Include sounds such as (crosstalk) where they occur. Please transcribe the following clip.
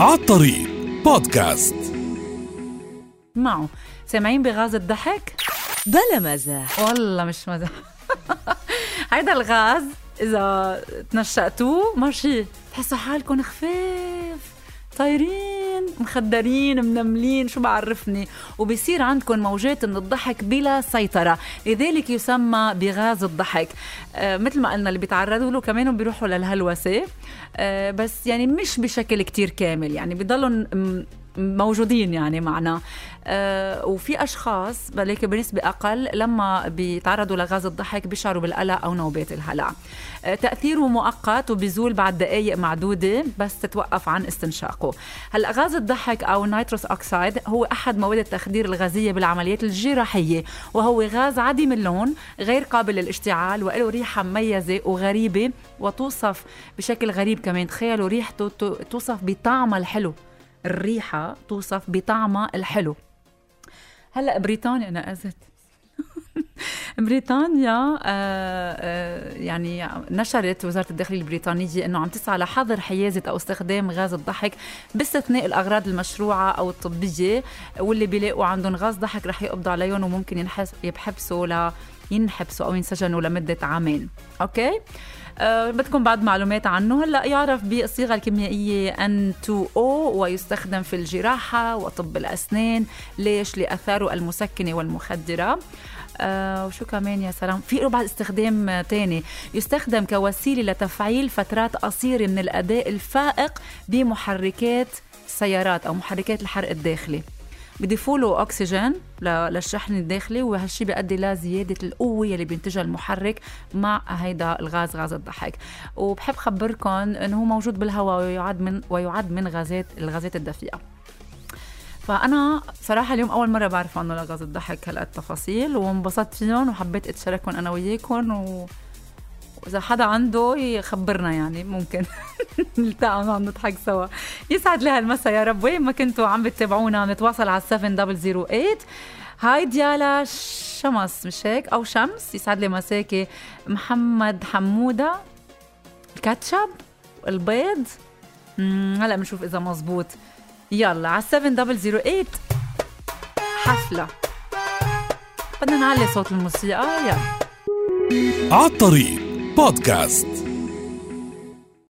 عالطريق بودكاست. معه سامعين بغاز الضحك؟ بلا مزاح. والله مش مزح (laughs) هيدا الغاز إذا تنشأتوه ماشي. تحسوا حالكم خفاف طايرين. مخدرين منملين شو بعرفني؟ وبصير عندكم موجات من الضحك بلا سيطرة. لذلك يسمى بغاز الضحك. آه مثل ما قلنا اللي بيتعرضوا له كمان بيروحوا للهلوسة. آه بس يعني مش بشكل كتير كامل. يعني بيضلوا موجودين يعني معنا. آه وفي أشخاص بلاقي بنسبة أقل لما بيتعرضوا لغاز الضحك بيشعروا بالقلق أو نوبات الهلع. آه تأثيره مؤقت وبيزول بعد دقائق معدودة بس تتوقف عن استنشاقه. هلأ غاز الضحك أو ال nitrous oxide هو أحد مواد التخدير الغازية بالعمليات الجراحية وهو غاز عديم اللون غير قابل للاشتعال وله ريحة مميزة وغريبة وتوصف بشكل غريب كمان. تخيلوا ريحته توصف بطعمها الحلو. الريحة توصف بطعمها الحلو. هلأ بريطانيا نقزت بريطانيا آه، آه، يعني نشرت وزارة الداخلية البريطانية إنه عم تسعى لحظر حيازة أو استخدام غاز الضحك باستثناء الأغراض المشروعة أو الطبية واللي بيلاقوا عندهم غاز ضحك رح يقبضوا عليهم وممكن ينحبسوا ل ينحبسوا أو ينسجنوا لمدة عامين. أوكي؟ أه بدكم بعد معلومات عنه. هلأ يعرف بالصيغه الكيميائية N2O ويستخدم في الجراحة وطب الأسنان. ليش؟ لأثاره المسكنة والمخدرة. آه وشو كمان يا سلام؟ في له بعد استخدام تاني. يستخدم كوسيلة لتفعيل فترات قصيرة من الأداء الفائق بمحركات السيارات أو محركات الحرق الداخلي. بضيفوا له أكسجين للشحن الداخلي وهالشي بيؤدي لزيادة القوة اللي بينتجها المحرك مع هيدا الغاز غاز الضحك. وبحب خبركم إنه هو موجود بالهواء ويعد من ويعد من غازات الغازات الدفيئة. فأنا صراحة اليوم أول مرة بعرف عنه لغاز الضحك هالقد تفاصيل وانبسطت فيهم وحبيت أتشاركهم أنا وياكم و... وإذا حدا عنده يخبرنا يعني ممكن (laughs) نلتقى معه نضحك سوا. يسعد لي هالمسا يا رب. وين ما كنتوا عم بتتابعونا نتواصل على 7008 هاي ديالا شمس مش هيك؟ أو شمس يسعد لي مساكي. محمد حمودة الكاتشب البيض. هلا بنشوف إذا مزبوط. يلا على 7008 حفلة. بدنا نعلي صوت الموسيقى يلا. عالطريق بودكاست.